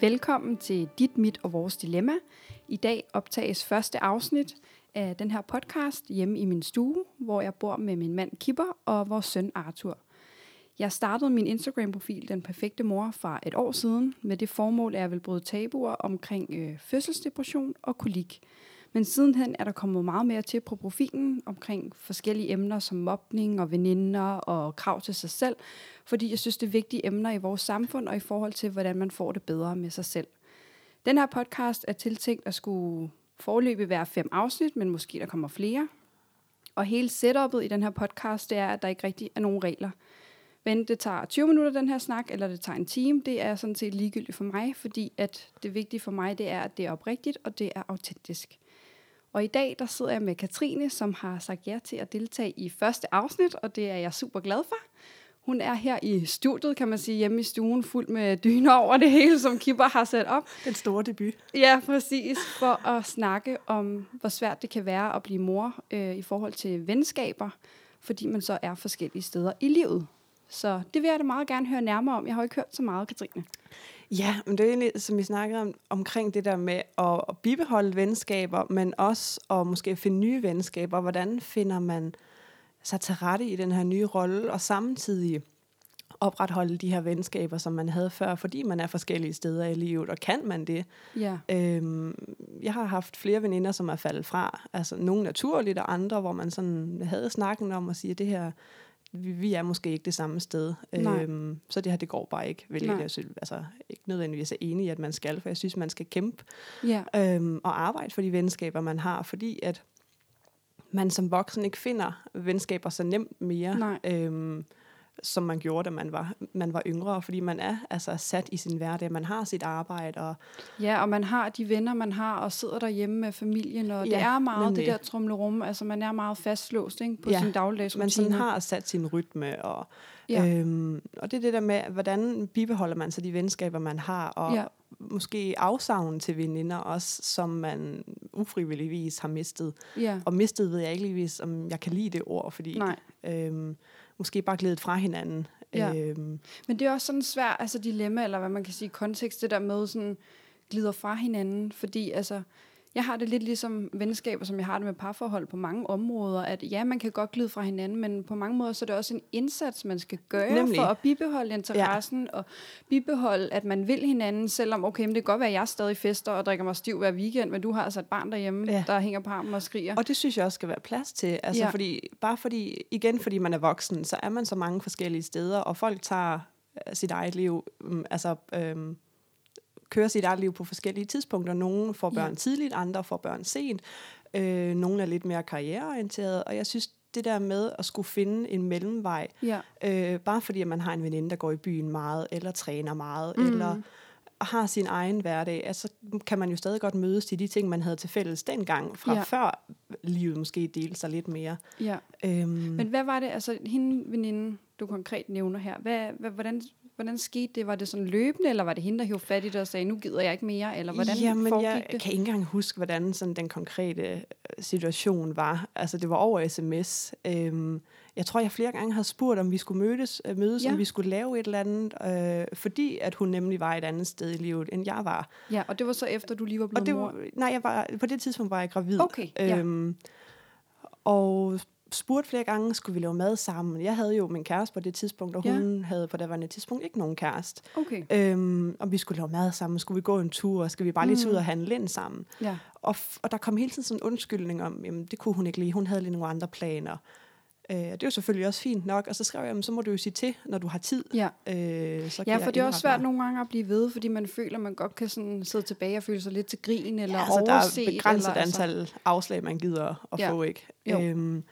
Velkommen til Dit, Mit og Vores Dilemma. I dag optages første afsnit af den her podcast hjemme i min stue, hvor jeg bor med min mand Kipper og vores søn Arthur. Jeg startede min Instagram-profil Den Perfekte Mor for et år siden med det formål, at jeg vil bryde tabuer omkring øh, fødselsdepression og kolik. Men sidenhen er der kommet meget mere til på profilen omkring forskellige emner som mobning og veninder og krav til sig selv, fordi jeg synes, det er vigtige emner i vores samfund og i forhold til, hvordan man får det bedre med sig selv. Den her podcast er tiltænkt at skulle forløbe være fem afsnit, men måske der kommer flere. Og hele setupet i den her podcast, det er, at der ikke rigtig er nogen regler. Men det tager 20 minutter, den her snak, eller det tager en time, det er sådan set ligegyldigt for mig, fordi at det vigtige for mig, det er, at det er oprigtigt, og det er autentisk. Og i dag, der sidder jeg med Katrine, som har sagt ja til at deltage i første afsnit, og det er jeg super glad for. Hun er her i studiet, kan man sige, hjemme i stuen, fuld med dyner over det hele, som Kipper har sat op. Den store debut. Ja, præcis. For at snakke om, hvor svært det kan være at blive mor øh, i forhold til venskaber, fordi man så er forskellige steder i livet. Så det vil jeg da meget gerne høre nærmere om. Jeg har ikke hørt så meget, Katrine. Ja, men det er egentlig, som vi snakkede om, omkring det der med at, at bibeholde venskaber, men også at måske finde nye venskaber. Hvordan finder man sig til rette i den her nye rolle, og samtidig opretholde de her venskaber, som man havde før, fordi man er forskellige steder i livet, og kan man det? Ja. Øhm, jeg har haft flere veninder, som er faldet fra, altså nogle naturligt, og andre, hvor man sådan havde snakken om at sige, at det her, vi, vi er måske ikke det samme sted. Øhm, så det her, det går bare ikke. Hvilket Nej. jeg synes, altså, ikke nødvendigvis er enig i, at man skal, for jeg synes, man skal kæmpe Ja. øhm, og arbejde for de venskaber, man har, fordi at man som voksen ikke finder venskaber så nemt mere, Nej. øhm, som man gjorde, da man var, man var yngre, fordi man er altså sat i sin hverdag, man har sit arbejde, og Ja, og man har de venner, man har, og sidder derhjemme med familien, og ja, det er meget nemlig. det der trumlerum, altså man er meget fastlåst ikke, på Ja, sin dagligdags man sådan har sat sin rytme, og, Ja. øhm, og det er det der med, hvordan bibeholder man så de venskaber, man har, og ja. måske afsavn til veninder også, som man ufrivilligvis har mistet. Ja, Og mistet ved jeg ikke lige, om jeg kan lide det ord, fordi nej. øhm, måske bare glædet fra hinanden. Ja. Øhm, Men det er også sådan svært altså dilemma, eller hvad man kan sige, kontekst, det der med sådan glider fra hinanden, fordi altså, jeg har det lidt ligesom venskaber, som jeg har det med parforhold på mange områder, at ja, man kan godt glide fra hinanden, men på mange måder så er det også en indsats, man skal gøre Nemlig. for at bibeholde interessen, ja. og bibeholde, at man vil hinanden, selvom, okay, men det kan godt være, at jeg stadig fester og drikker mig stiv hver weekend, men du har altså et barn derhjemme, ja. Der hænger på armen og skriger. og det synes jeg også skal være plads til. Altså Ja. fordi, bare fordi, igen fordi man er voksen, så er man så mange forskellige steder, og folk tager øh, sit eget liv, um, altså øhm, kører sit eget liv på forskellige tidspunkter. Nogle får børn Ja. tidligt, andre får børn sent. Øh, nogle er lidt mere karriereorienterede, og jeg synes, det der med at skulle finde en mellemvej, ja. øh, bare fordi at man har en veninde, der går i byen meget, eller træner meget, Mm. eller har sin egen hverdag, altså kan man jo stadig godt mødes til de ting, man havde til fælles dengang, fra ja. før livet måske delte sig lidt mere. ja. Øhm, Men hvad var det, altså hende veninde, du konkret nævner her, hvad, hvad, hvordan, hvordan skete det? Var det sådan løbende, eller var det hende, der hævde fat i det og sagde, nu gider jeg ikke mere, eller hvordan Jamen, foregik jeg det? kan ikke engang huske, hvordan sådan den konkrete øh, situation var. Altså, det var over sms. Øhm, jeg tror, jeg flere gange har spurgt, om vi skulle mødes, øh, mødes Ja. om vi skulle lave et eller andet, øh, fordi at hun nemlig var et andet sted i livet, end jeg var. Ja, og det var så efter, du lige var blevet Og det mor. var, nej, jeg var, på det tidspunkt var jeg gravid. Okay, ja. Øhm, og spurgte flere gange, skulle vi lave mad sammen. Jeg havde jo min kæreste på det tidspunkt, og Ja. hun havde på det daværende tidspunkt ikke nogen kæreste. Okay, Øhm, og vi skulle lave mad sammen, skulle vi gå en tur, skal vi bare lige tage Mm. ud og handle ind sammen. ja. Og, f- og der kom hele tiden sådan en undskyldning om, jamen det kunne hun ikke lige, hun havde lige nogle andre planer. Øh, det er jo selvfølgelig også fint nok, og så skrev jeg, så må du jo sige til, når du har tid. Ja. Øh, så kan ja, for det er også svært mig. nogle gange at blive ved, fordi man føler, at man godt kan sådan sidde tilbage og føle sig lidt til grin, eller ja, altså, der overset. er begrænset eller, altså, antal afslag, man gider at Ja. få, ikke? Jo. Øhm,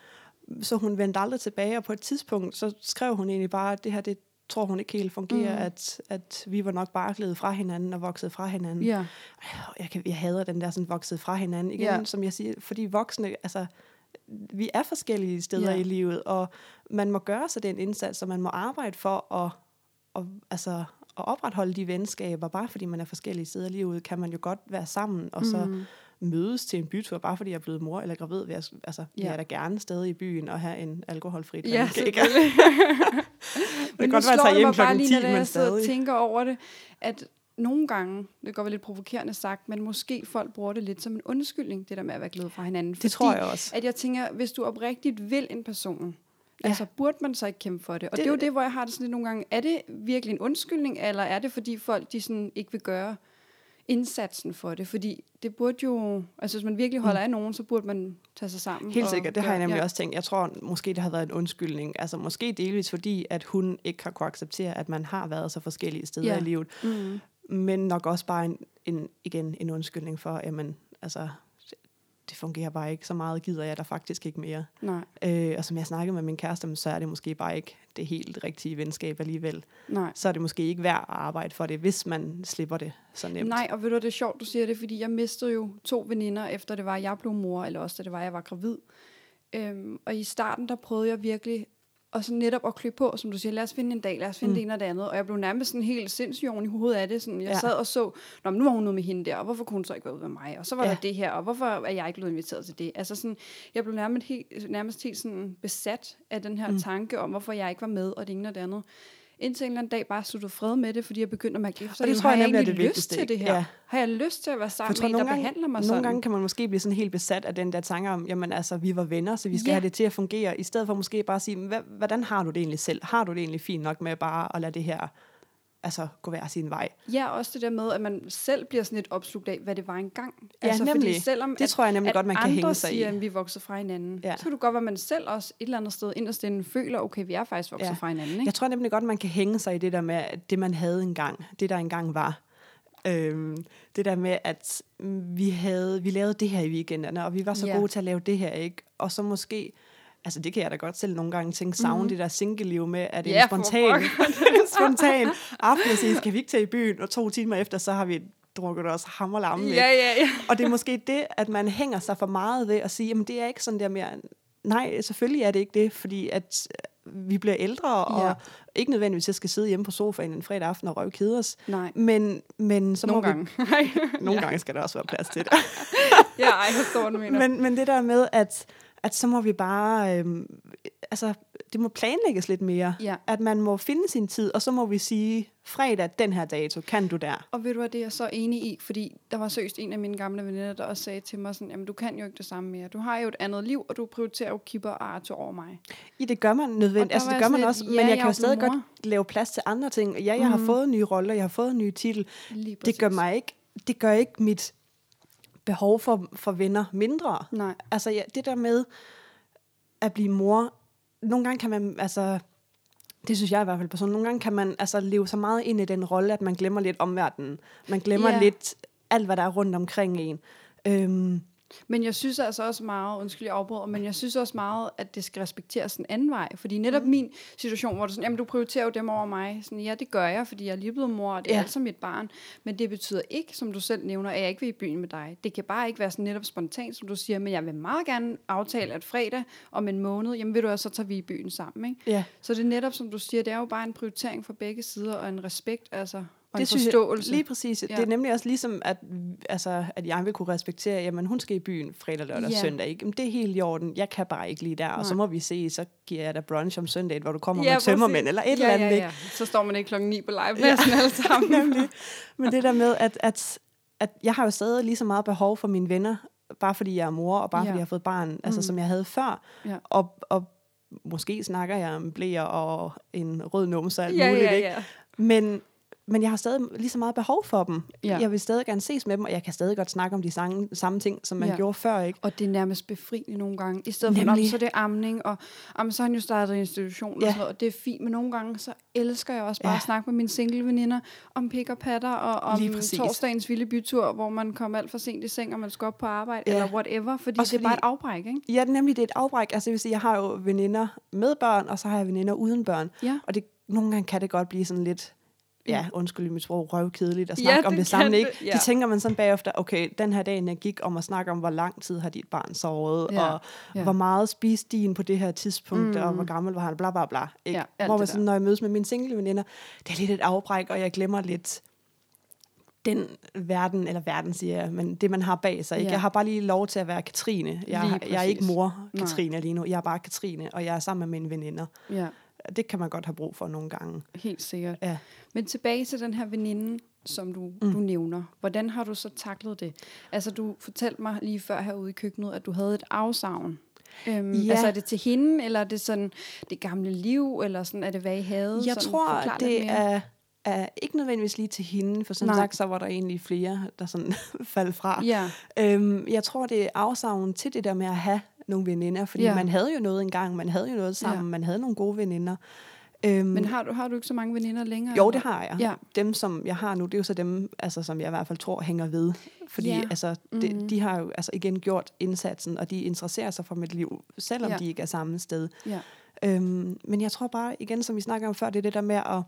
så hun vendte aldrig tilbage, og på et tidspunkt, så skrev hun egentlig bare, at det her, det tror hun ikke helt fungerer, Mm. at, at vi var nok bare glædet fra hinanden og vokset fra hinanden. Ja, Jeg, kan, jeg hader den der sådan vokset fra hinanden. Igen, ja. som jeg siger, fordi voksne, altså, vi er forskellige steder ja. i livet, og man må gøre sig den indsats, og man må arbejde for at, og, altså, at opretholde de venskaber. Bare fordi man er forskellige steder i livet, kan man jo godt være sammen, og så Mm. Mødes til en bytur, bare fordi jeg er blevet mor eller gravid. Jeg, altså, Ja. jeg er da gerne stadig i byen og have en alkoholfri drink. Ja, ikke? det kan godt være, at slår tage det hjem klokken lige, 10, når jeg men sidder og stadig. tænker over det, at nogle gange, det kan godt være lidt provokerende sagt, men måske folk bruger det lidt som en undskyldning, det der med at være glad fra hinanden. Det tror jeg også. At jeg tænker, hvis du oprigtigt vil en person, ja. altså burde man så ikke kæmpe for det? Og det, det er jo det, hvor jeg har det sådan lidt nogle gange, er det virkelig en undskyldning, eller er det fordi folk, de sådan ikke vil gøre indsatsen for det, fordi det burde jo, altså hvis man virkelig holder mm. af nogen, så burde man tage sig sammen. Helt sikkert, det har jeg nemlig ja. også tænkt. Jeg tror måske, det har været en undskyldning, altså måske delvis fordi, at hun ikke har kunnet acceptere, at man har været så forskellige steder ja. i livet, mm. men nok også bare en, en, igen en undskyldning for, at man, altså det fungerer bare ikke. Så meget gider jeg der faktisk ikke mere. Nej. Øh, og som jeg snakkede med min kæreste, så er det måske bare ikke det helt rigtige venskab alligevel. Nej. Så er det måske ikke værd at arbejde for det, hvis man slipper det så nemt. Nej, og ved du, det er sjovt, du siger det, fordi jeg mistede jo to veninder, efter det var, jeg blev mor, eller også da det var, jeg var gravid. Øhm, og i starten, der prøvede jeg virkelig og så netop at klø på, som du siger, lad os finde en dag, lad os finde mm. det ene og det andet. Og jeg blev nærmest sådan helt sindssyg oven i hovedet af det. Sådan, jeg ja. sad og så, Nå, men nu var hun noget med hende der, og hvorfor kunne hun så ikke være ude med mig? Og så var ja. der det her, og hvorfor er jeg ikke blevet inviteret til det? Altså sådan, jeg blev nærmest helt, nærmest helt sådan besat af den her mm. tanke om, hvorfor jeg ikke var med, og det ene og det andet indtil en eller anden dag bare sluttede fred med det, fordi jeg begyndte at mærke efter. Og det tror jeg, jeg nemlig er det lyst til det her? Ja. Har jeg lyst til at være sammen med en, der gange, behandler mig nogle sådan? Nogle gange kan man måske blive sådan helt besat af den der tanke om, jamen altså, vi var venner, så vi skal ja. have det til at fungere, i stedet for måske bare at sige, hvordan har du det egentlig selv? Har du det egentlig fint nok med bare at lade det her altså gå hver sin vej. Ja, også det der med, at man selv bliver sådan lidt opslugt af, hvad det var engang. Ja, altså, nemlig. Fordi selvom, det tror jeg nemlig at, godt, man kan hænge sig siger, at vi vokser fra hinanden, ja. så kan du godt være, at man selv også et eller andet sted inderst inden føler, okay, vi er faktisk vokset ja. fra hinanden. Ikke? Jeg tror nemlig godt, man kan hænge sig i det der med, det man havde engang, det der engang var. Øhm, det der med, at vi havde, vi lavede det her i weekenderne, og vi var så ja. gode til at lave det her, ikke? Og så måske altså det kan jeg da godt selv nogle gange tænke, savne mm. det der single-liv med, at det er yeah, en spontan, spontan aften og sige, skal vi ikke tage i byen? Og to timer efter, så har vi drukket os hammerlamme. Ja, ja, ja. Og det er måske det, at man hænger sig for meget ved at sige, jamen det er ikke sådan der mere, nej, selvfølgelig er det ikke det, fordi at øh, vi bliver ældre, og ja. ikke nødvendigvis, at jeg skal sidde hjemme på sofaen en fredag aften og røve keder Nej. Men, men så nogle må gange. vi... nogle ja. gange skal der også være plads til det. ja, jeg forstår, du mener. Men, men det der med, at at så må vi bare, øh, altså det må planlægges lidt mere. Ja. At man må finde sin tid, og så må vi sige, fredag, den her dato, kan du der? Og ved du hvad, det er jeg så enig i, fordi der var seriøst en af mine gamle veninder, der også sagde til mig sådan, jamen du kan jo ikke det samme mere. Du har jo et andet liv, og du prioriterer jo Kipper og Arthur over mig. I det gør man nødvendigt, altså det gør man lidt, også, ja, men jeg kan jo stadig mor. godt lave plads til andre ting. Ja, jeg mm. har fået nye roller, jeg har fået en ny titel. Det gør mig ikke, det gør ikke mit behov for, for venner mindre. Nej. Altså ja, det der med at blive mor, nogle gange kan man, altså, det synes jeg i hvert fald personligt, nogle gange kan man altså leve så meget ind i den rolle, at man glemmer lidt omverdenen. Man glemmer yeah. lidt alt, hvad der er rundt omkring en. Øhm, men jeg synes altså også meget, undskyld jeg afbryder, men jeg synes også meget, at det skal respekteres en anden vej. Fordi netop mm. min situation, hvor du sådan, jamen du prioriterer jo dem over mig. Sådan, ja, det gør jeg, fordi jeg er lige blevet mor, og det er ja. altså mit barn. Men det betyder ikke, som du selv nævner, at jeg ikke vil i byen med dig. Det kan bare ikke være sådan netop spontant, som du siger, men jeg vil meget gerne aftale, at fredag om en måned, jamen ved du så tager vi i byen sammen. Ikke? Ja. Så det er netop, som du siger, det er jo bare en prioritering fra begge sider, og en respekt, altså og det en forståelse. Jeg, lige præcis. Ja. Det er nemlig også ligesom, at, altså, at jeg vil kunne respektere, jamen hun skal i byen fredag, lørdag og ja. søndag. Ikke? Men det er helt i orden. Jeg kan bare ikke lige der. Nej. Og så må vi se, så giver jeg dig brunch om søndag, hvor du kommer ja, med tømmermænd eller et ja, eller andet. Ja, ja. Så står man ikke klokken 9 på live ja. alle sammen. nemlig. Men det der med, at, at, at jeg har jo stadig lige så meget behov for mine venner, bare fordi jeg er mor, og bare ja. fordi jeg har fået barn, altså, mm. altså som jeg havde før. Ja. Og, og måske snakker jeg om blæer og en rød numse og alt ja, muligt. Ja, ikke? ja. Men men jeg har stadig lige så meget behov for dem. Ja. Jeg vil stadig gerne ses med dem, og jeg kan stadig godt snakke om de samme, samme ting, som man ja. gjorde før. Ikke? Og det er nærmest befriende nogle gange. I stedet Nemlig. for, så er det amning, og om så har han jo startet en institution, ja. og, sådan noget, og det er fint, men nogle gange så elsker jeg også bare ja. at snakke med mine single veninder om pik og patter, og om torsdagens vilde bytur, hvor man kommer alt for sent i seng, og man skal op på arbejde, ja. eller whatever, fordi også det er fordi, bare et afbræk, ikke? Ja, nemlig det er et afbræk. Altså, jeg vil sige, jeg har jo veninder med børn, og så har jeg veninder uden børn. Ja. Og det, nogle gange kan det godt blive sådan lidt ja, undskyld mit sprog, røvkedeligt at snakke ja, om det samme, ikke? Det, ja. Det tænker man sådan bagefter, okay, den her dag, jeg gik om at snakke om, hvor lang tid har dit barn sovet, ja. og ja. hvor meget spiste din på det her tidspunkt, mm. og hvor gammel var han, bla bla bla. Ikke? Ja, hvor man sådan, når jeg mødes med mine single veninder, det er lidt et afbræk, og jeg glemmer lidt den verden, eller verden siger jeg, men det man har bag sig. Ikke? Ja. Jeg har bare lige lov til at være Katrine. Jeg, jeg er ikke mor Katrine Nej. lige nu, jeg er bare Katrine, og jeg er sammen med mine veninder. Ja det kan man godt have brug for nogle gange. Helt sikkert. Ja. Men tilbage til den her veninde. som du, mm. du nævner. Hvordan har du så taklet det? Altså, du fortalte mig lige før herude i køkkenet, at du havde et afsavn. Øhm, ja. Altså, er det til hende, eller er det sådan det gamle liv, eller sådan, er det, hvad I havde? Jeg sådan, tror, det er, er ikke nødvendigvis lige til hende, for som Nej. sagt, så var der egentlig flere, der sådan faldt fra. Ja. Øhm, jeg tror, det er afsavn til det der med at have nogle veninder, fordi ja. man havde jo noget engang, man havde jo noget sammen, ja. man havde nogle gode veninder. Øhm, Men har du, har du ikke så mange veninder længere? Jo, det har jeg. Ja. Dem, som jeg har nu, det er jo så dem, altså, som jeg i hvert fald tror hænger ved. Fordi ja. altså, de, mm-hmm. de har jo altså, igen gjort indsatsen, og de interesserer sig for mit liv, selvom ja. de ikke er samme sted. Ja. Øhm, men jeg tror bare, igen, som vi snakker om før, det er det der med at,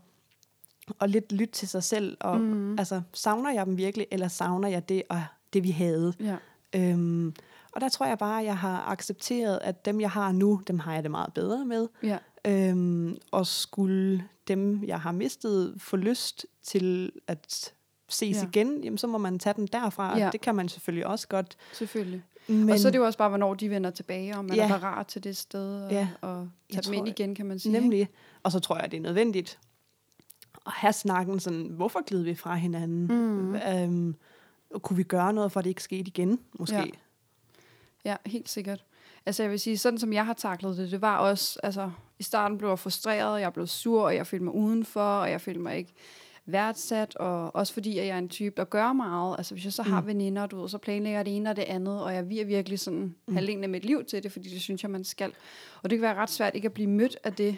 at lidt lytte til sig selv. Og, mm. altså, savner jeg dem virkelig, eller savner jeg det, og det vi havde? Ja. Øhm, og der tror jeg bare, at jeg har accepteret, at dem, jeg har nu, dem har jeg det meget bedre med. Ja. Øhm, og skulle dem, jeg har mistet, få lyst til at ses ja. igen, jamen, så må man tage den derfra. Ja. Det kan man selvfølgelig også godt. Selvfølgelig. Men, og så er det jo også bare, hvornår de vender tilbage, og man ja. er parat til det sted, og, ja. og tage dem ind igen, kan man sige. Nemlig. Ikke? Og så tror jeg, det er nødvendigt at have snakken sådan, hvorfor glider vi fra hinanden? Mm. Øhm, kunne vi gøre noget, for at det ikke skete igen, måske? Ja. Ja, helt sikkert. Altså jeg vil sige, sådan som jeg har taklet det, det var også, altså i starten blev jeg frustreret, jeg blev sur, og jeg følte mig udenfor, og jeg følte mig ikke værdsat, og også fordi, at jeg er en type, der gør meget. Altså hvis jeg så har mm. veninder, du ved, så planlægger jeg det ene og det andet, og jeg vil virkelig sådan mm. halvdelen af mit liv til det, fordi det synes jeg, man skal. Og det kan være ret svært ikke at blive mødt af det.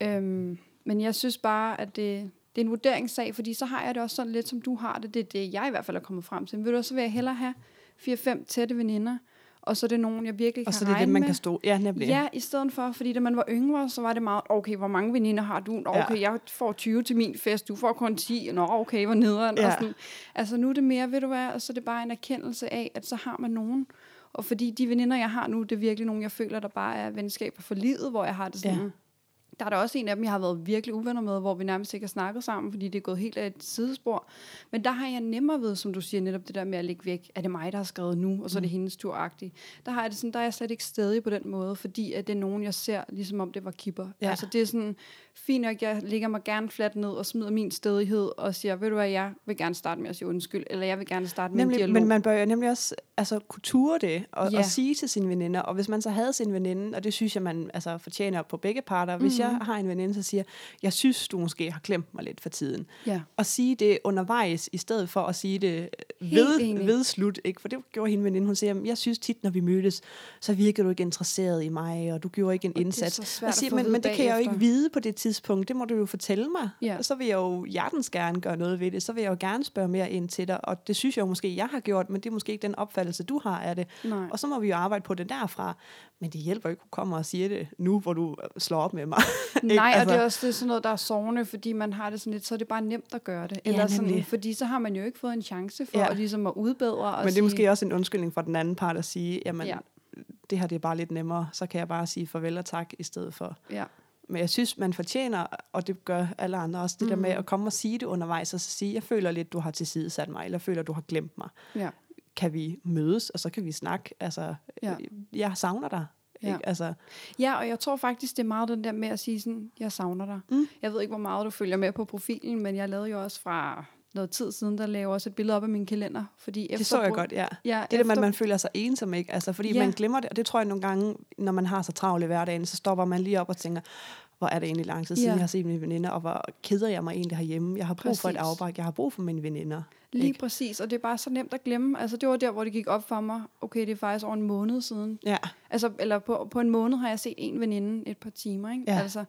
Øhm, men jeg synes bare, at det, det er en vurderingssag, fordi så har jeg det også sådan lidt, som du har det. Det er det, jeg i hvert fald er kommet frem til. Men vil du så vil jeg hellere have fire-fem tætte veninder, og så er det nogen, jeg virkelig kan Og så er det det, man med. kan stå. Ja, nemlig. Ja, i stedet for, fordi da man var yngre, så var det meget, okay, hvor mange veninder har du? Okay, ja. jeg får 20 til min fest, du får kun 10. Nå, okay, hvor nederen. Ja. Og sådan. Altså nu er det mere, ved du hvad, og så er det bare en erkendelse af, at så har man nogen. Og fordi de veninder, jeg har nu, det er virkelig nogen, jeg føler, der bare er venskaber for livet, hvor jeg har det sådan, ja der er der også en af dem, jeg har været virkelig uvenner med, hvor vi nærmest ikke har snakket sammen, fordi det er gået helt af et sidespor. Men der har jeg nemmere ved, som du siger, netop det der med at ligge væk. Er det mig, der har skrevet nu, og så er det mm. hendes turagtigt. Der har jeg det sådan, der er jeg slet ikke stadig på den måde, fordi at det er nogen, jeg ser, ligesom om det var kipper. Ja. Altså det er sådan, fint nok, jeg ligger mig gerne fladt ned og smider min stedighed og siger, ved du hvad, jeg vil gerne starte med at sige undskyld, eller jeg vil gerne starte med nemlig, en dialog. Men man bør jo nemlig også altså, kunne ture det, og, ja. og sige til sine veninder, og hvis man så havde sin veninde, og det synes jeg, man altså, fortjener på begge parter, hvis. Jeg har en veninde, så siger jeg synes, du måske har glemt mig lidt for tiden. Ja. Og sige det undervejs, i stedet for at sige det ved, ved slut. Ikke? For det gjorde hende veninde, hun siger, jeg synes tit, når vi mødtes, så virker du ikke interesseret i mig, og du gjorde ikke en og indsats. Det er så svært siger, men, men det kan jeg jo ikke vide på det tidspunkt, det må du jo fortælle mig. Ja. Og så vil jeg jo hjertens gerne gøre noget ved det, så vil jeg jo gerne spørge mere ind til dig, og det synes jeg jo måske, jeg har gjort, men det er måske ikke den opfattelse, du har af det. Nej. Og så må vi jo arbejde på det derfra. Men det hjælper ikke, at komme og sige det nu, hvor du slår op med mig. Nej, altså, og det er også det er sådan noget, der er sovende, fordi man har det sådan lidt, så er det bare nemt at gøre det. Eller ja, sådan, fordi så har man jo ikke fået en chance for ja. at, ligesom at udbedre. Og Men det er sige, måske også en undskyldning for den anden part at sige, jamen, ja. det her det er bare lidt nemmere, så kan jeg bare sige farvel og tak i stedet for. Ja. Men jeg synes, man fortjener, og det gør alle andre også, det mm. der med at komme og sige det undervejs, og så sige, jeg føler lidt, du har tilsidesat mig, eller føler, du har glemt mig. Ja. Kan vi mødes, og så kan vi snakke. Altså, ja. jeg savner dig. Ja. Ikke? Altså. ja, og jeg tror faktisk, det er meget den der med at sige sådan, jeg savner dig. Mm. Jeg ved ikke, hvor meget du følger med på profilen, men jeg lavede jo også fra noget tid siden, der lavede også et billede op af min kalender. Fordi efter det så jeg godt, ja. ja det er efter... det, man, man føler sig ensom, ikke? Altså, fordi ja. man glemmer det, og det tror jeg nogle gange, når man har så travlt i hverdagen, så stopper man lige op og tænker, hvor er det egentlig lang tid siden, ja. jeg har set mine veninder, og hvor keder jeg mig egentlig herhjemme. Jeg har brug præcis. for et afbræk, jeg har brug for mine veninder. Lige ikke? præcis, og det er bare så nemt at glemme. Altså det var der, hvor det gik op for mig, okay, det er faktisk over en måned siden. Ja. Altså, eller på, på en måned har jeg set en veninde et par timer, ikke? Ja. Altså,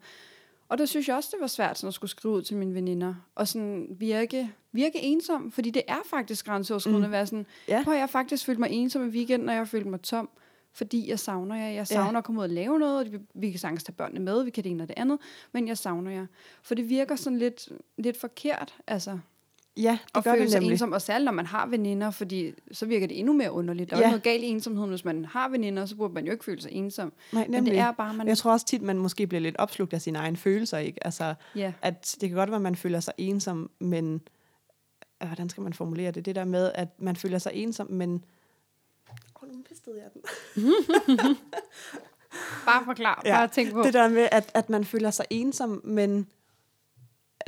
og der synes jeg også, det var svært sådan at skulle skrive ud til mine veninder, og sådan virke, virke ensom, fordi det er faktisk grænseoverskridende mm. at være sådan, ja. på jeg faktisk følte mig ensom i weekenden, når jeg følte mig tom fordi jeg savner jer. Jeg savner ja. at komme ud og lave noget, og vi kan sagtens tage børnene med, vi kan det ene og det andet, men jeg savner jer. For det virker sådan lidt, lidt forkert, altså. Ja, det gør det sig ensom, og særligt når man har veninder, fordi så virker det endnu mere underligt. Der er ja. noget galt i ensomheden, hvis man har veninder, så burde man jo ikke føle sig ensom. Nej, Men det er bare, man... Jeg tror også tit, man måske bliver lidt opslugt af sine egne følelser, ikke? Altså, ja. at det kan godt være, at man føler sig ensom, men hvordan skal man formulere det? Det der med, at man føler sig ensom, men mistede jeg den. bare forklar, ja, bare tænk på. Det der med, at, at man føler sig ensom, men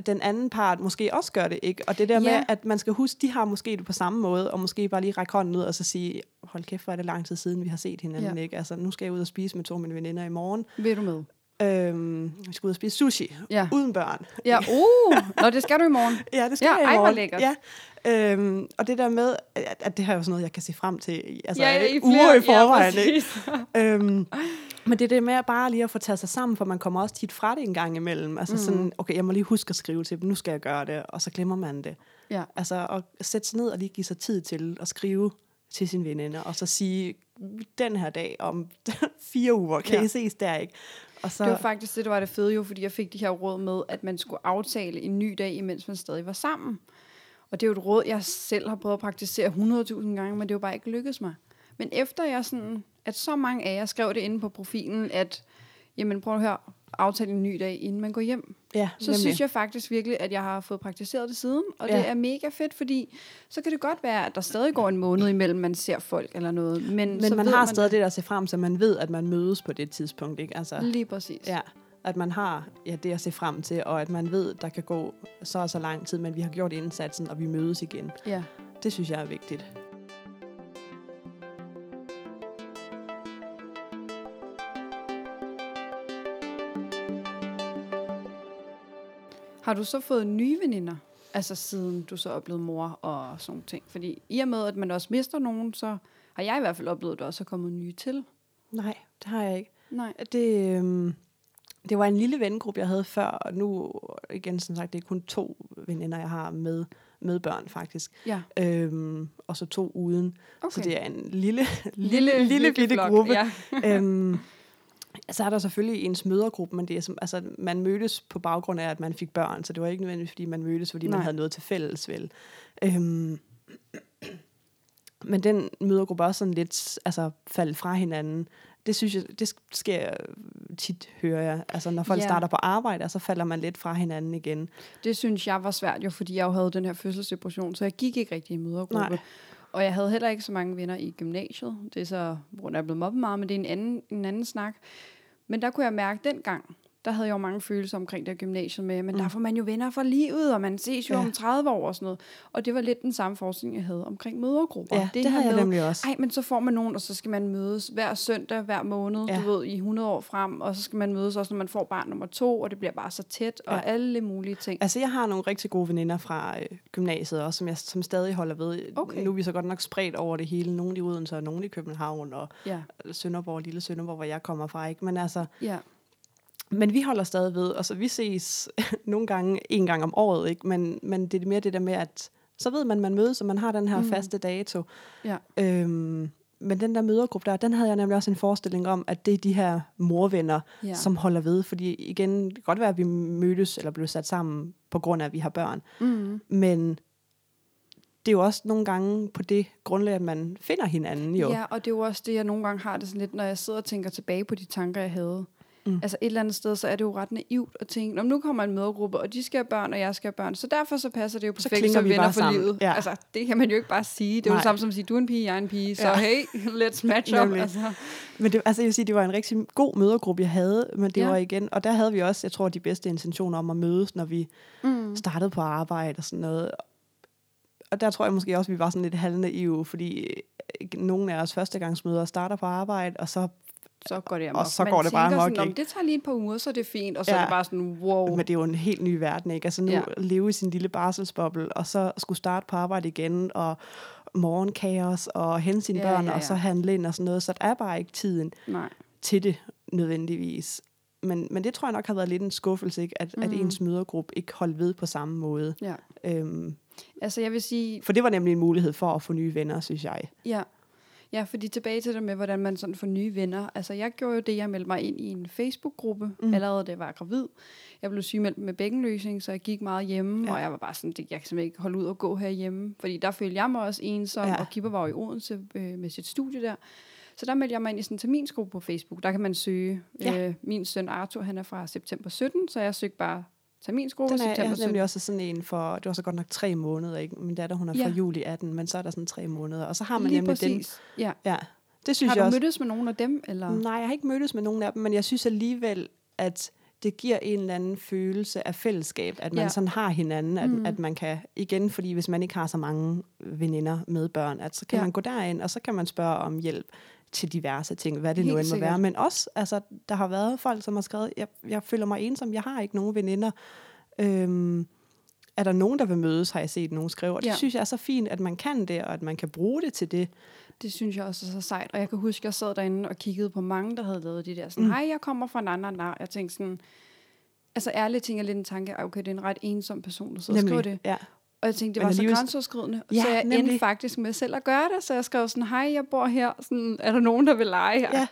den anden part måske også gør det, ikke? Og det der Ja. med, at man skal huske, de har måske det på samme måde, og måske bare lige række hånden ud og så sige, hold kæft, hvor er det lang tid siden, vi har set hinanden, Ja. ikke? Altså, nu skal jeg ud og spise med to af mine veninder i morgen. Vil du med? Øhm, vi skal ud og spise sushi, Ja. uden børn. Ja, uh, Nå, det skal du i morgen. Ja, det skal Ja, jeg i ej, hvor morgen. lækkert. Ja. Øhm, og det der med, at, at det her er jo sådan noget, jeg kan se frem til altså, ja, ja, i uger i flere- forvejen. Ja, ikke? øhm, men det er det med at bare lige at få taget sig sammen, for man kommer også tit fra det en gang imellem. Altså mm. sådan, okay, jeg må lige huske at skrive til dem, nu skal jeg gøre det, og så glemmer man det. Ja. Altså at sætte sig ned og lige give sig tid til at skrive til sine veninder, og så sige, den her dag om fire uger, kan ja. I ses der, ikke? Og så, Det var faktisk det, der var det fede jo, fordi jeg fik de her råd med, at man skulle aftale en ny dag, imens man stadig var sammen. Og det er jo et råd, jeg selv har prøvet at praktisere 100.000 gange, men det er jo bare ikke lykkedes mig. Men efter jeg sådan, at så mange af jer skrev det inde på profilen, at jamen prøv at høre, aftale en ny dag, inden man går hjem. ja, Så synes jeg faktisk virkelig, at jeg har fået praktiseret det siden, og ja. Det er mega fedt, fordi så kan det godt være, at der stadig går en måned imellem, man ser folk eller noget. Men, Men så man har stadig det der at se frem, så man ved, at man mødes på det tidspunkt, ikke? Altså, Lige præcis. Ja, at man har ja, det at se frem til, og at man ved, der kan gå så og så lang tid, men vi har gjort indsatsen, og vi mødes igen. ja. Det synes jeg er vigtigt. Har du så fået nye veninder? Altså siden du så oplevede mor og sådan ting. Fordi i og med, at man også mister nogen, så har jeg i hvert fald oplevet, at der også er kommet nye til. Nej, det har jeg ikke. Nej. Det, øhm, det var en lille vennegruppe, jeg havde før, og nu, igen som sagt, det er kun to veninder, jeg har med, med børn faktisk. Ja. Øhm, og så to uden. Okay. Så det er en lille, lille, lille virkelig bitte flok, gruppe. Ja. øhm, så er der selvfølgelig ens mødergruppe, men det er som, altså, man mødtes på baggrund af, at man fik børn, så det var ikke nødvendigvis, fordi man mødtes, fordi Nej. man havde noget til fælles, vel. Øhm, men den mødergruppe er også sådan lidt altså, faldet fra hinanden. Det synes jeg, det sker tit, hører jeg. Altså, når folk Ja. starter på arbejde, så falder man lidt fra hinanden igen. Det synes jeg var svært jo, fordi jeg jo havde den her fødselsdepression, så jeg gik ikke rigtig i mødergruppe. Nej. Og jeg havde heller ikke så mange venner i gymnasiet. Det er så, hvor at jeg er blevet mobbet meget, men det er en anden, en anden snak. Men der kunne jeg mærke dengang, der havde jeg jo mange følelser omkring det gymnasiet med, men mm. der får man jo venner for livet, og man ses jo ja. Om 30 år og sådan noget. Og det var lidt den samme forskning, jeg havde omkring mødergrupper. Ja, det, det havde jeg med, nemlig også. Ej, men så får man nogen, og så skal man mødes hver søndag, hver måned. Ja. du ved, i 100 år frem, og så skal man mødes også, når man får barn nummer to, og det bliver bare så tæt, og Ja. alle mulige ting. Altså, jeg har nogle rigtig gode veninder fra øh, gymnasiet også, som jeg som stadig holder ved. Okay. Nu er vi så godt nok spredt over det hele. Nogle i Odense, og nogle i København, og Ja, Sønderborg, lille Sønderborg, hvor jeg kommer fra. Ikke? Men altså, ja. Men vi holder stadig ved, og så vi ses nogle gange, en gang om året, ikke? Men, men det er mere det der med, at så ved man, man mødes, og man har den her Mm. faste dato. Ja. Øhm, men den der mødergruppe der, den havde jeg nemlig også en forestilling om, at det er de her morvenner, Ja. ja. som holder ved. Fordi igen, det kan godt være, at vi mødtes eller blev sat sammen på grund af, at vi har børn. Mm. Men det er jo også nogle gange på det grundlag, at man finder hinanden jo. Ja, og det er jo også det, jeg nogle gange har det sådan lidt, når jeg sidder og tænker tilbage på de tanker, jeg havde. Mm. Altså et eller andet sted, så er det jo ret naivt at tænke, "Nå, nu kommer en mødergruppe, og de skal have børn, og jeg skal have børn. Så derfor så passer det jo Så perfekt klinger som vi venner for sammen. livet. Ja. Altså, det kan man jo ikke bare sige. Det er jo Nej. det samme som at sige, du er en pige, jeg er en pige, så Ja. hey, let's match up. Altså, Men det, altså jeg vil sige, det var en rigtig god mødergruppe, jeg havde, men det Ja. var igen, og der havde vi også, jeg tror, de bedste intentioner om at mødes, når vi mm. startede på arbejde og sådan noget. Og der tror jeg måske også, at vi var sådan lidt halvnaive, fordi nogle af os førstegangsmøder starter på arbejde, og så, så går det amok. Og så Man går det bare amok, sådan, "Nå, men ikke? det tager lige et par uger, så er det fint. Og så ja. er det bare sådan, wow. men det er jo en helt ny verden, ikke? Altså nu Ja. leve i sin lille barselsboble, og så skulle starte på arbejde igen, og morgenkaos, og hente sine Ja, børn, ja, og ja. så handle ind og sådan noget, så der er bare ikke tiden Nej. til det nødvendigvis. Men, men det tror jeg nok har været lidt en skuffelse, ikke? At, mm. at ens mødergruppe ikke holdt ved på samme måde. Ja. Øhm, Altså jeg vil sige, for det var nemlig en mulighed for at få nye venner, synes jeg. Ja. Ja, fordi tilbage til det med, hvordan man sådan får nye venner. Altså, jeg gjorde jo det, jeg meldte mig ind i en Facebook-gruppe, mm. Allerede da jeg var gravid. Jeg blev sygemeldt med bækkenløsning, så jeg gik meget hjemme, ja. Og jeg var bare sådan, det, jeg kan simpelthen ikke holde ud og gå herhjemme. Fordi der følte jeg mig også ensom. Ja. og Kipper var jo i Odense øh, med sit studie der. Så der meldte jeg mig ind i sådan en terminsgruppe på Facebook. Der kan man søge. Ja. Øh, min søn Arthur, han er fra september 17, så jeg søgte bare terminsgruppe Den er, jeg september har 17. nemlig også sådan en for, det var så godt nok tre måneder, ikke? Min datter, hun er Ja. fra juli 18, men så er der sådan tre måneder. Og så har man Lige nemlig præcis. Ja. den. Ja, det synes Har jeg du også. mødtes med nogen af dem? Eller? Nej, jeg har ikke mødtes med nogen af dem, men jeg synes alligevel, at det giver en eller anden følelse af fællesskab, at man Ja. sådan har hinanden, at, Mm. at man kan, igen, fordi hvis man ikke har så mange veninder med børn, at så kan Ja. man gå derind, og så kan man spørge om hjælp til diverse ting, hvad det nu Helt end må sikkert. være. Men også, altså, der har været folk, som har skrevet, jeg, jeg føler mig ensom, jeg har ikke nogen veninder. Øhm, er der nogen, der vil mødes, har jeg set nogen skrive. Og det Ja. synes jeg er så fint, at man kan det, og at man kan bruge det til det. Det synes jeg også er så sejt. Og jeg kan huske, at jeg sad derinde og kiggede på mange, der havde lavet de der sådan, Mm. hej, jeg kommer fra en anden der. Jeg tænkte sådan, altså ærligt tænker jeg lidt en tanke, okay, det er en ret ensom person, der sidder og skriver det. Ja. Og jeg tænkte, det var så grænseoverskridende. Ja, så jeg endte nemlig. faktisk med selv at gøre det. Så jeg skrev sådan, hej, jeg bor her. Sådan, er der nogen, der vil lege? Ja.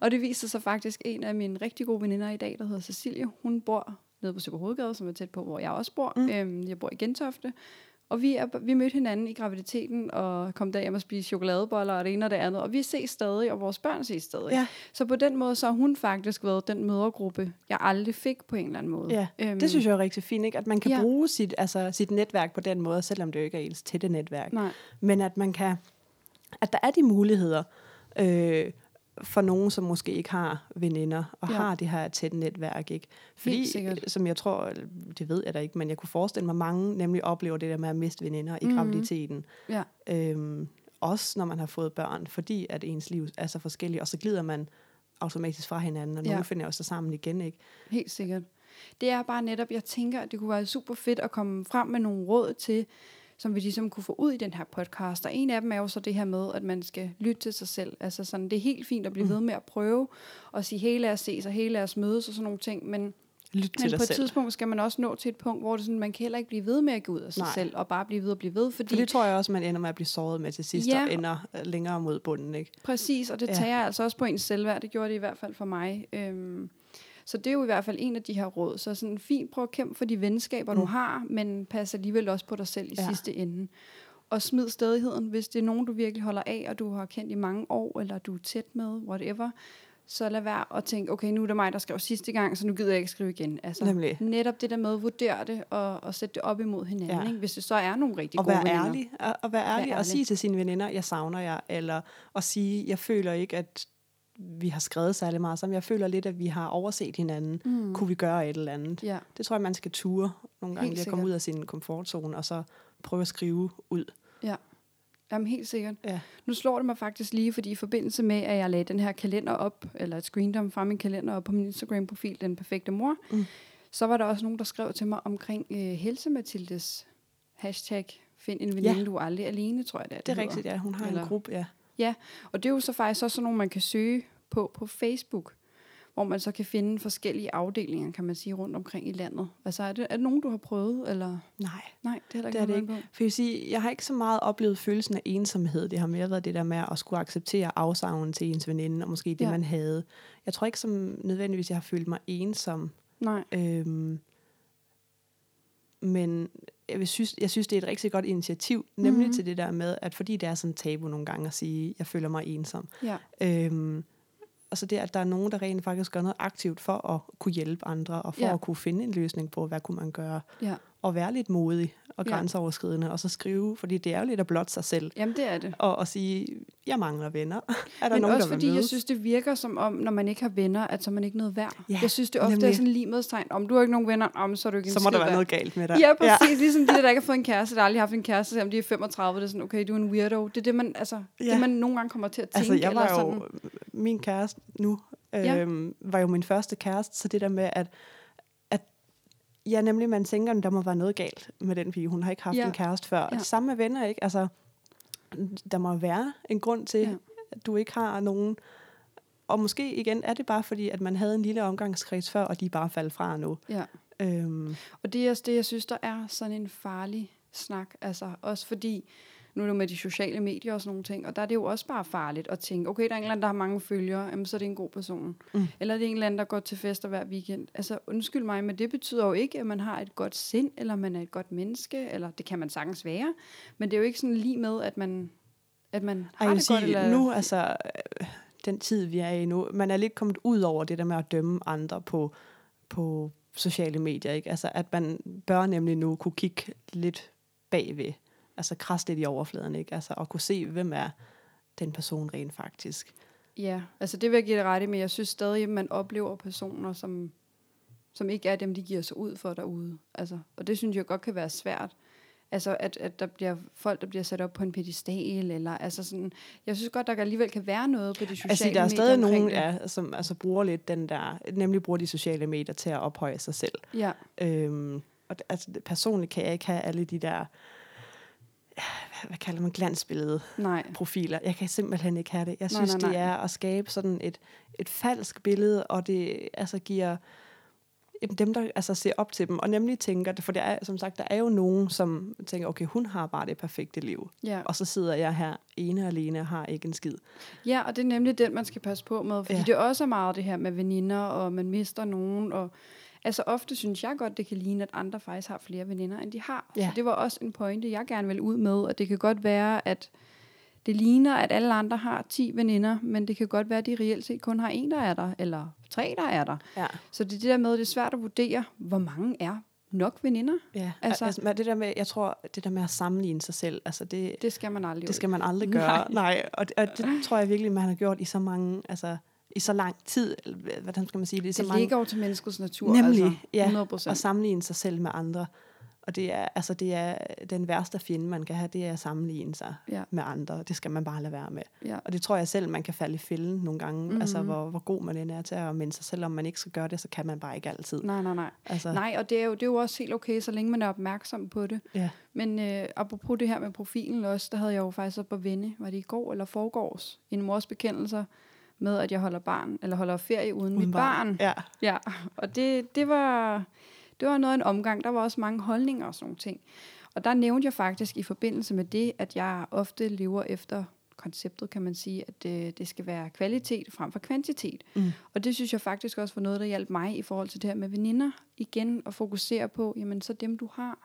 Og det viste sig faktisk, en af mine rigtig gode veninder i dag, der hedder Cecilie, hun bor nede på Super Hovedgade, som er tæt på, hvor jeg også bor. Mm. Mm. Øhm, jeg bor i Gentofte. Og vi, er, vi mødte hinanden i graviditeten, og kom der hjem og spise chokoladeboller og det ene og det andet. Og vi ses stadig, og vores børn ses stadig. Ja. Så på den måde, så har hun faktisk været den mødergruppe, jeg aldrig fik på en eller anden måde. Ja, Øhm, Det synes jeg er rigtig fint, ikke? at man kan ja. bruge sit, altså, sit netværk på den måde, selvom det jo ikke er ens tætte netværk. Nej, Men at man kan, at der er de muligheder øh, for nogen, som måske ikke har veninder, og Ja. har det her tætte netværk. Ikke? Fordi, sikkert. som jeg tror, det ved jeg da ikke, men jeg kunne forestille mig, mange nemlig oplever det der med at miste veninder i Mhm. graviditeten. ja. Øhm, også når man har fået børn, fordi at ens liv er så forskelligt, og så glider man automatisk fra hinanden, og Ja. nogle finder jo så sammen igen. Ikke? Helt sikkert. Det er bare netop, jeg tænker, at det kunne være super fedt at komme frem med nogle råd til, som vi ligesom kunne få ud i den her podcast. Og en af dem er jo så det her med, at man skal lytte til sig selv. Altså sådan, det er helt fint at blive Mm. ved med at prøve, og sige, hele lad os ses, og hele lad os mødes, og sådan nogle ting. Men, Lyt men til på dig et selv. tidspunkt skal man også nå til et punkt, hvor det sådan, man kan heller ikke blive ved med at gå ud af sig Nej. selv, og bare blive ved og blive ved, fordi For det tror jeg også, man ender med at blive såret med til sidst, Ja. og ender øh, længere mod bunden. Ikke? Præcis, og det Ja. tager altså også på ens selvværd. Det gjorde det i hvert fald for mig. Øhm, så det er jo i hvert fald en af de her råd. Så sådan fint, prøv at kæmpe for de venskaber, mm. du har, men pas alligevel også på dig selv i ja. Sidste ende. Og smid stedigheden, hvis det er nogen, du virkelig holder af, og du har kendt i mange år, eller du er tæt med, whatever. Så lad være at tænke, okay, nu er det mig, der skrev sidste gang, så nu gider jeg ikke skrive igen. Altså, Nemlig. netop det der med at vurdere det, og, og sætte det op imod hinanden, ja. Ikke? hvis det så er nogle rigtig Og gode veninder. ærlig, og, og være ærlig, ærlig. og sige til sine veninder, jeg savner jer, eller at sige, jeg føler ikke, at vi har skrevet særlig meget sammen. Jeg føler lidt, at vi har overset hinanden. Mm. Kunne vi gøre et eller andet? Ja. Det tror jeg, man skal ture nogle gange, lige at komme ud af sin komfortzone, og så prøve at skrive ud. Jamen helt sikkert. Ja. Nu slår det mig faktisk lige, fordi i forbindelse med, at jeg lagde den her kalender op, eller et screendom fra min kalender op på min Instagram-profil, Den Perfekte Mor, Mm. så var der også nogen, der skrev til mig omkring øh, Helse Mathildes hashtag Find en veninde, Ja. du er aldrig alene, tror jeg det er. Det er hedder. rigtigt, ja. Hun har Eller- en gruppe, ja. Og det er jo så faktisk også sådan nogle, man kan søge på på Facebook, hvor man så kan finde forskellige afdelinger, kan man sige, rundt omkring i landet. Altså er det, er det nogen, du har prøvet, eller? Nej, Nej, det er Det er ikke det man For jeg, sige, jeg har ikke så meget oplevet følelsen af ensomhed. Det har mere været det der med at skulle acceptere afsavnen til ens veninde, og måske det, Ja. ja. man havde. Jeg tror ikke som nødvendigvis, jeg har følt mig ensom. Nej, Øhm, men jeg, vil synes, jeg synes, det er et rigtig godt initiativ, nemlig Mhm. til det der med, at fordi det er sådan tabu nogle gange at sige, jeg føler mig ensom. ja. Øhm, og så det, at der er nogen, der rent faktisk gør noget aktivt for at kunne hjælpe andre, og for Ja. at kunne finde en løsning på, hvad kunne man gøre. ja. Og være lidt modig og Ja. grænseoverskridende, og så skrive, fordi det er jo lidt at blotte sig selv, Jamen det er det. og, og sige, jeg mangler venner. er der Men nogen, også der fordi, jeg synes, det virker som om, når man ikke har venner, at så er man ikke noget værd. Ja, jeg synes, det ofte nemlig. er sådan lige medstegn. Om du har ikke nogen venner, om så er du ikke en så må der være noget galt med dig. Ja, præcis. Ja. Ligesom de der, der ikke har fået en kæreste, der aldrig har haft en kæreste, selvom de er 35. Det er sådan, okay, du er en weirdo. Det er det, man, altså, ja. Ja. det, man nogle gange kommer til at tænke. Altså, jeg var eller jo, sådan. min kæreste nu, Ja. øhm, var jo min første kæreste, så det der med, at, at ja, nemlig man tænker, at der må være noget galt med den pige. Hun har ikke haft Ja. en kæreste før. Ja. Ja. Samme med venner, ikke? Altså, der må være en grund til, Ja. at du ikke har nogen. Og måske igen er det bare fordi, at man havde en lille omgangskreds før, og de bare faldet fra nu. Ja. Øhm, Og det er også det, jeg synes, der er sådan en farlig snak. Altså også fordi, nu er det jo med de sociale medier og sådan nogle ting, og der er det jo også bare farligt at tænke, okay, der er en eller anden, der har mange følgere, jamen, så er det en god person. Mm. Eller er det en eller anden, der går til fester hver weekend. Altså undskyld mig, men det betyder jo ikke, at man har et godt sind, eller man er et godt menneske, eller det kan man sagtens være. Men det er jo ikke sådan lige med, at man, at man Ej, har vil det sige, godt. Eller, nu, altså, øh, den tid, vi er i nu, man er lidt kommet ud over det der med at dømme andre på, på sociale medier, ikke? Altså, at man bør nemlig nu kunne kigge lidt bagved, altså krasse lidt i overfladen, ikke? Altså, at kunne se, hvem er den person rent faktisk. Ja, altså det vil jeg give det ret i, men jeg synes stadig, at man oplever personer, som, som ikke er dem, de giver sig ud for derude. Altså, og det synes jeg godt kan være svært. Altså, at, at der bliver folk, der bliver sat op på en pedestal, eller altså sådan, jeg synes godt, der alligevel kan være noget på de sociale Altså, der er medier stadig nogen, ja, som altså, bruger lidt den der, nemlig bruger de sociale medier til at ophøje sig selv. Ja, Øhm, og altså, personligt kan jeg ikke have alle de der, hvad, kalder man, glansbillede nej. profiler. Jeg kan simpelthen ikke have det. Jeg Nej, synes, nej, det nej. er at skabe sådan et, et falsk billede, og det altså giver dem, der altså, ser op til dem, og nemlig tænker, for der er, som sagt, der er jo nogen, som tænker, okay, hun har bare det perfekte liv, Ja. og så sidder jeg her ene og alene og har ikke en skid. ja, og det er nemlig den, man skal passe på med, fordi Ja. det er også meget det her med veninder, og man mister nogen, og altså ofte synes jeg godt, det kan ligne, at andre faktisk har flere veninder, end de har. Ja. Så det var også en pointe, jeg gerne vil ud med, og det kan godt være, at det ligner, at alle andre har 10 veninder, men det kan godt være, at de reelt set kun har en, der er der, eller tre, der er der. Ja. Så det er det der med, at det er svært at vurdere, hvor mange er nok veninder. Ja, Altså- altså, men det der med, jeg tror, det der med at sammenligne sig selv, altså det, Det skal man aldrig det skal man aldrig Nej. gøre. Nej, og, og det tror jeg virkelig, man har gjort i så mange, altså i så lang tid, eller hvad- hvordan skal man sige det, i så Det mange, ligger jo til menneskets natur. Nemlig, altså, ja. 100 at procent. sammenligne sig selv med andre. Og det er, altså det er den værste fjende, man kan have, det er at sammenligne sig Ja. med andre. Det skal man bare lade være med. Ja. Og det tror jeg selv, man kan falde i fælden nogle gange. Mhm. Mm-hmm. Altså hvor, hvor god man end er til at minde sig selv, om man ikke skal gøre det, så kan man bare ikke altid. Nej, nej, nej. Altså, Nej, og det er, jo, det er jo også helt okay, så længe man er opmærksom på det. Ja. Men øh, apropos det her med profilen også, der havde jeg jo faktisk op på vende, var det i går eller forgårs, en mors bekendelser med, at jeg holder barn, eller holder ferie uden, uden mit barn. Ja. Ja, og det, det, var, det var noget af en omgang. Der var også mange holdninger og sådan nogle ting. Og der nævnte jeg faktisk i forbindelse med det, at jeg ofte lever efter konceptet, kan man sige, at det, det skal være kvalitet frem for kvantitet. Mm. Og det synes jeg faktisk også var noget, der hjalp mig i forhold til det her med veninder. Igen at fokusere på, jamen så dem du har,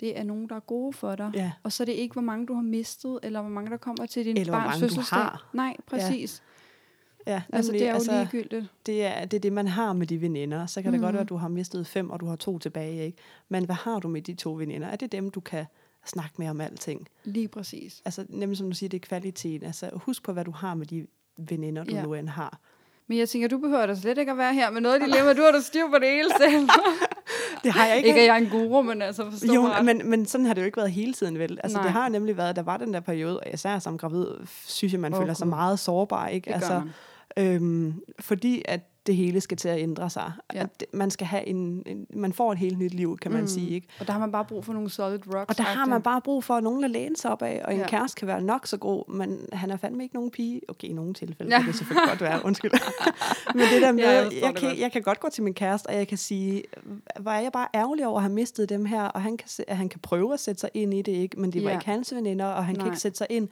det er nogen, der er gode for dig. ja. Og så er det ikke, hvor mange du har mistet, eller hvor mange der kommer til din Eller hvor barns fødselsdag. har. Nej, præcis. Ja, Altså nemlig, det er jo altså, ligegyldigt. det, er, det er det, man har med de veninder. Så kan det Mhm. godt være, at du har mistet fem, og du har to tilbage. Ikke? Men hvad har du med de to veninder? Er det dem, du kan snakke med om alting? Lige præcis. Altså, nemlig som du siger, det er kvalitet. Altså, husk på, hvad du har med de veninder, du Ja. ja. nu end har. Men jeg tænker, du behøver da slet ikke at være her med noget dilemma. Du har da styr på det hele selv. Det har jeg ikke. ikke at jeg er en guru, men altså forstå jo, mig men, men sådan har det jo ikke været hele tiden, vel? Altså, Nej. det har nemlig været, der var den der periode, og især som gravid, synes jeg, man oh, føler sig Gud. meget sårbar, ikke? det altså, man. Øhm, fordi at det hele skal til at ændre sig. Ja. At man skal have en, en, man får et helt nyt liv, kan man Mm. sige, ikke? Og der har man bare brug for nogle solid rocks. Og der har man bare brug for nogen at læne sig op af, og en Ja. kæreste kan være nok så god, men han er fandme ikke nogen pige. Okay, i nogle tilfælde Ja. kan det selvfølgelig godt være, undskyld. men det der med, Ja, jeg jeg, kan, godt. jeg kan godt gå til min kæreste, og jeg kan sige, er jeg bare ærgerlig over at have mistet dem her, og han kan, at han kan prøve at sætte sig ind i det, ikke? men det var Ja. ikke hans veninder, og han Nej. kan ikke sætte sig ind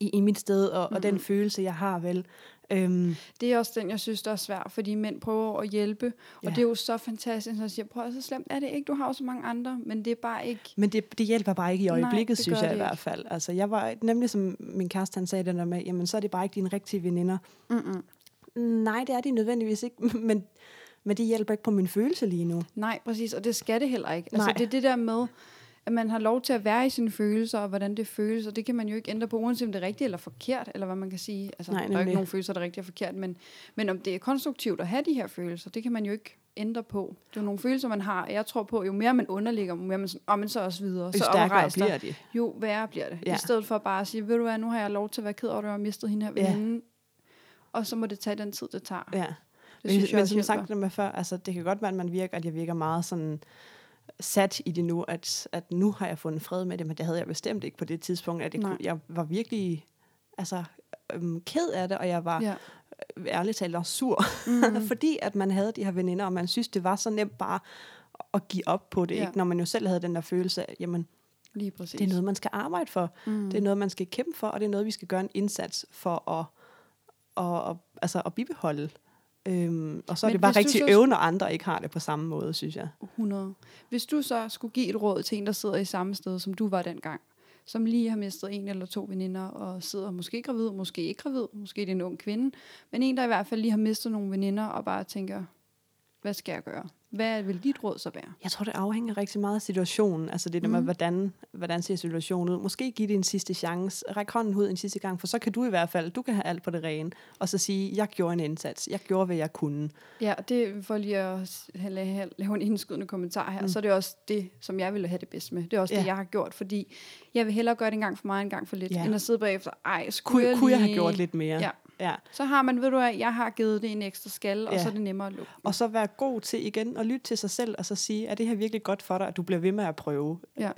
i, i mit sted, og, og den Mhm. følelse, jeg har vel. Øhm, Det er også den, jeg synes, der er svært, fordi mænd prøver at hjælpe. Og Ja. det er jo så fantastisk, jeg siger, prøv at så slemt er det ikke, du har jo så mange andre, men det er bare ikke... Men det, det hjælper bare ikke i Nej, øjeblikket, det synes jeg i hvert fald. Altså, jeg var nemlig, som min kæreste han sagde det der med, jamen så er det bare ikke dine rigtige veninder. Mm-mm. Nej, det er de nødvendigvis ikke, men, men det hjælper ikke på min følelse lige nu. Nej, præcis, og det skal det heller ikke. Altså, Nej. det er det der med, at man har lov til at være i sine følelser, og hvordan det føles, og det kan man jo ikke ændre på, uanset om det er rigtigt eller forkert, eller hvad man kan sige. Altså, Nej, der er ikke nogen følelser, der er rigtigt og forkert, men, men om det er konstruktivt at have de her følelser, det kan man jo ikke ændre på. Det er nogle følelser, man har, og jeg tror på, jo mere man underligger, jo mere man sådan, oh, men så også videre, så dig. bliver de. Jo værre bliver det. Ja. I stedet for bare at sige, ved du hvad, nu har jeg lov til at være ked over, at jeg har mistet hende her Ja. veninde, og så må det tage den tid, det tager. Ja. Det Men, synes jeg men som sagt det med før, altså, det kan godt være, at man virker, at jeg virker meget sådan sat i det nu, at, at nu har jeg fundet fred med det, men det havde jeg bestemt ikke på det tidspunkt. At jeg, Nej. kunne, jeg var virkelig altså, øhm, ked af det, og jeg var Ja. ja. ærligt talt også sur, Mm. fordi at man havde de her veninder, og man synes, det var så nemt bare at give op på det, ja. ikke? når man jo selv havde den der følelse af, jamen, Lige præcis. det er noget, man skal arbejde for. mm. Det er noget, man skal kæmpe for, og det er noget, vi skal gøre en indsats for at, at, at, altså at bibeholde. Øhm, og så er Men det bare rigtig så- øve, når andre ikke har det på samme måde, synes jeg. 100. Hvis du så skulle give et råd til en, der sidder i samme sted, som du var dengang, som lige har mistet en eller to veninder, og sidder måske gravid, måske ikke gravid, måske det er en ung kvinde, men en, der i hvert fald lige har mistet nogle veninder, og bare tænker, hvad skal jeg gøre? Hvad vil dit råd så være? Jeg tror, det afhænger rigtig meget af situationen. Altså det der med, Mhm. hvordan, hvordan ser situationen ud. Måske give det en sidste chance. Ræk hånden ud en sidste gang, for så kan du i hvert fald, du kan have alt på det rene. Og så sige, jeg gjorde en indsats. Jeg gjorde, hvad jeg kunne. Ja, og det for lige at lave, en indskydende kommentar her, Mm. mm. så er det også det, som jeg ville have det bedst med. Det er også ja. Det, jeg har gjort, fordi jeg vil hellere gøre det en gang for meget, en gang for lidt, Ja. end at sidde bagefter, ej, skulle Kunne, jeg kunne jeg lige... have gjort lidt mere? Ja. Ja. Så har man, ved du hvad, jeg har givet det en ekstra skal, og Ja. så er det nemmere at lukke. Og så være god til igen at lytte til sig selv, og så sige, er det her virkelig godt for dig, at du bliver ved med at prøve? Ja.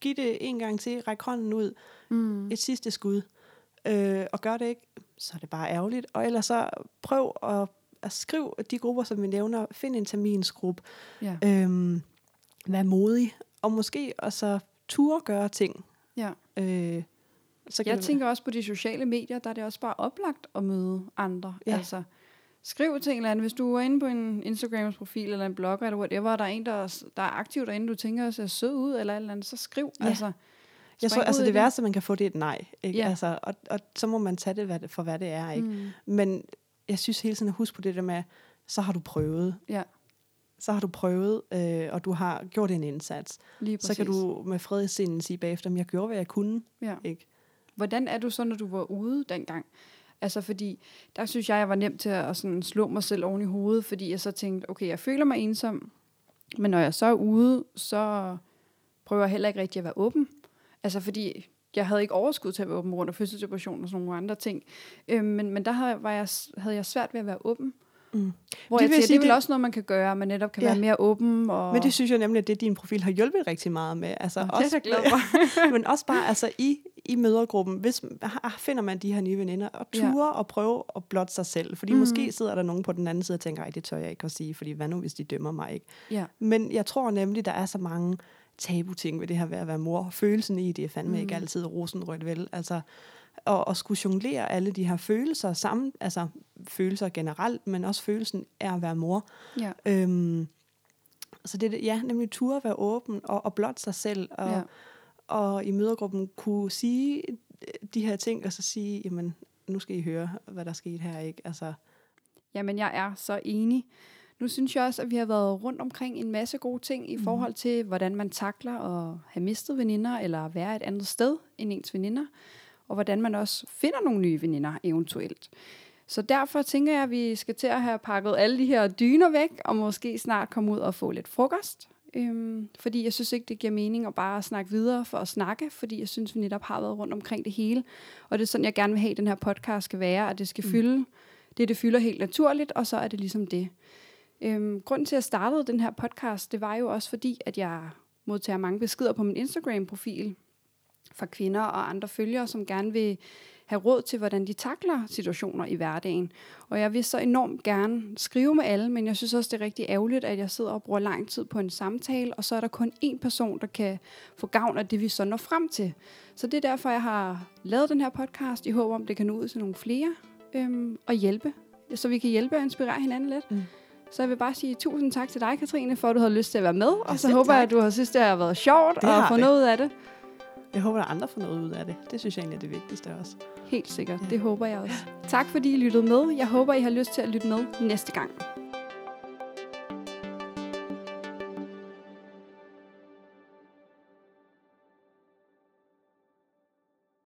Giv det en gang til, ræk hånden ud, Mm. et sidste skud, øh, og gør det ikke, så er det bare ærgerligt. Og ellers så prøv at, at skrive de grupper, som vi nævner. Find en terminsgruppe. Ja. Øhm, vær modig, og måske også ture gøre ting. ja. Øh, så Jeg tænker også på de sociale medier, der er det også bare oplagt at møde andre. Ja. Altså, skriv til en eller anden. Hvis du er inde på en Instagrams-profil eller en blog eller whatever, og der er en, der er, der er aktiv derinde, du tænker ser sød ud eller eller andet, så skriv. Ja. Altså, jeg tror, altså det værste, man kan få, det er et nej. Ikke? Ja. Altså, og, og så må man tage det hvad for, hvad det er. Ikke? Mm. Men jeg synes hele tiden at huske på det der med, så har du prøvet. Ja, Så har du prøvet, øh, og du har gjort en indsats. lige præcis. Så kan du med fred i sinden sige bagefter, at jeg gjorde, hvad jeg kunne. Ja. Ikke? Hvordan er du så, når du var ude dengang? Altså fordi, der synes jeg, jeg var nemt til at sådan slå mig selv oven i hovedet, fordi jeg så tænkte, okay, jeg føler mig ensom, men når jeg så er ude, så prøver jeg heller ikke rigtig at være åben. Altså fordi, jeg havde ikke overskud til at være åben rundt af fødselsdepression og sådan nogle andre ting. Øhm, men, men der havde, var jeg, havde jeg svært ved at være åben. Mm. Hvor Det jeg vil tænker, sige, det er vel også noget, man kan gøre, man netop kan Ja. være mere åben. Og... Men det synes jeg nemlig, at det din profil har hjulpet rigtig meget med. Altså, Nå, det er jeg glad for. men også bare altså, i, i mødergruppen, hvis, finder man de her nye veninder, og Ja. ture og prøve at blotte sig selv. Fordi mm. måske sidder der nogen på den anden side og tænker, ej, det tør jeg ikke at sige, fordi hvad nu, hvis de dømmer mig ikke? ja. Men jeg tror nemlig, der er så mange tabu-ting ved det her ved at være mor. Følelsen i det er fandme mm. ikke altid rosenrødt, vel? Altså, og, og skulle jonglere alle de her følelser sammen, altså følelser generelt, men også følelsen af at være mor. ja. Øhm, så det er ja, nemlig turde at være åben og, og blot sig selv, og, ja. Og i mødergruppen kunne sige de her ting, og så sige, jamen, nu skal I høre, hvad der skete her, ikke? Altså, Jamen, jeg er så enig. Nu synes jeg også, at vi har været rundt omkring en masse gode ting i Mhm. forhold til, hvordan man takler at have mistet veninder, eller være et andet sted end ens veninder, og hvordan man også finder nogle nye veninder eventuelt. Så derfor tænker jeg, at vi skal til at have pakket alle de her dyner væk, og måske snart komme ud og få lidt frokost. Øhm, fordi jeg synes ikke, det giver mening at bare snakke videre for at snakke, fordi jeg synes, vi netop har været rundt omkring det hele. Og det er sådan, jeg gerne vil have, at den her podcast skal være, at det skal Mm. fylde det, det fylder helt naturligt, og så er det ligesom det. Øhm, grunden til, at jeg startede den her podcast, det var jo også fordi, at jeg modtager mange beskeder på min Instagram-profil fra kvinder og andre følgere, som gerne vil have råd til, hvordan de takler situationer i hverdagen. Og jeg vil så enormt gerne skrive med alle, men jeg synes også, det er rigtig ærgerligt, at jeg sidder og bruger lang tid på en samtale, og så er der kun én person, der kan få gavn af det, vi så når frem til. Så det er derfor, jeg har lavet den her podcast, i håb om, det kan nå ud til nogle flere øhm, og hjælpe, så vi kan hjælpe og inspirere hinanden lidt. Mm. Så jeg vil bare sige tusind tak til dig, Katrine, for at du havde lyst til at være med. Og så håber jeg, at du har synes, det har været sjovt Det og få noget ud af det. Jeg håber, der er andre får noget ud af det. Det synes jeg egentlig er det vigtigste også. Helt sikkert. Ja. Det håber jeg også. Tak fordi I lyttede med. Jeg håber, I har lyst til at lytte med næste gang.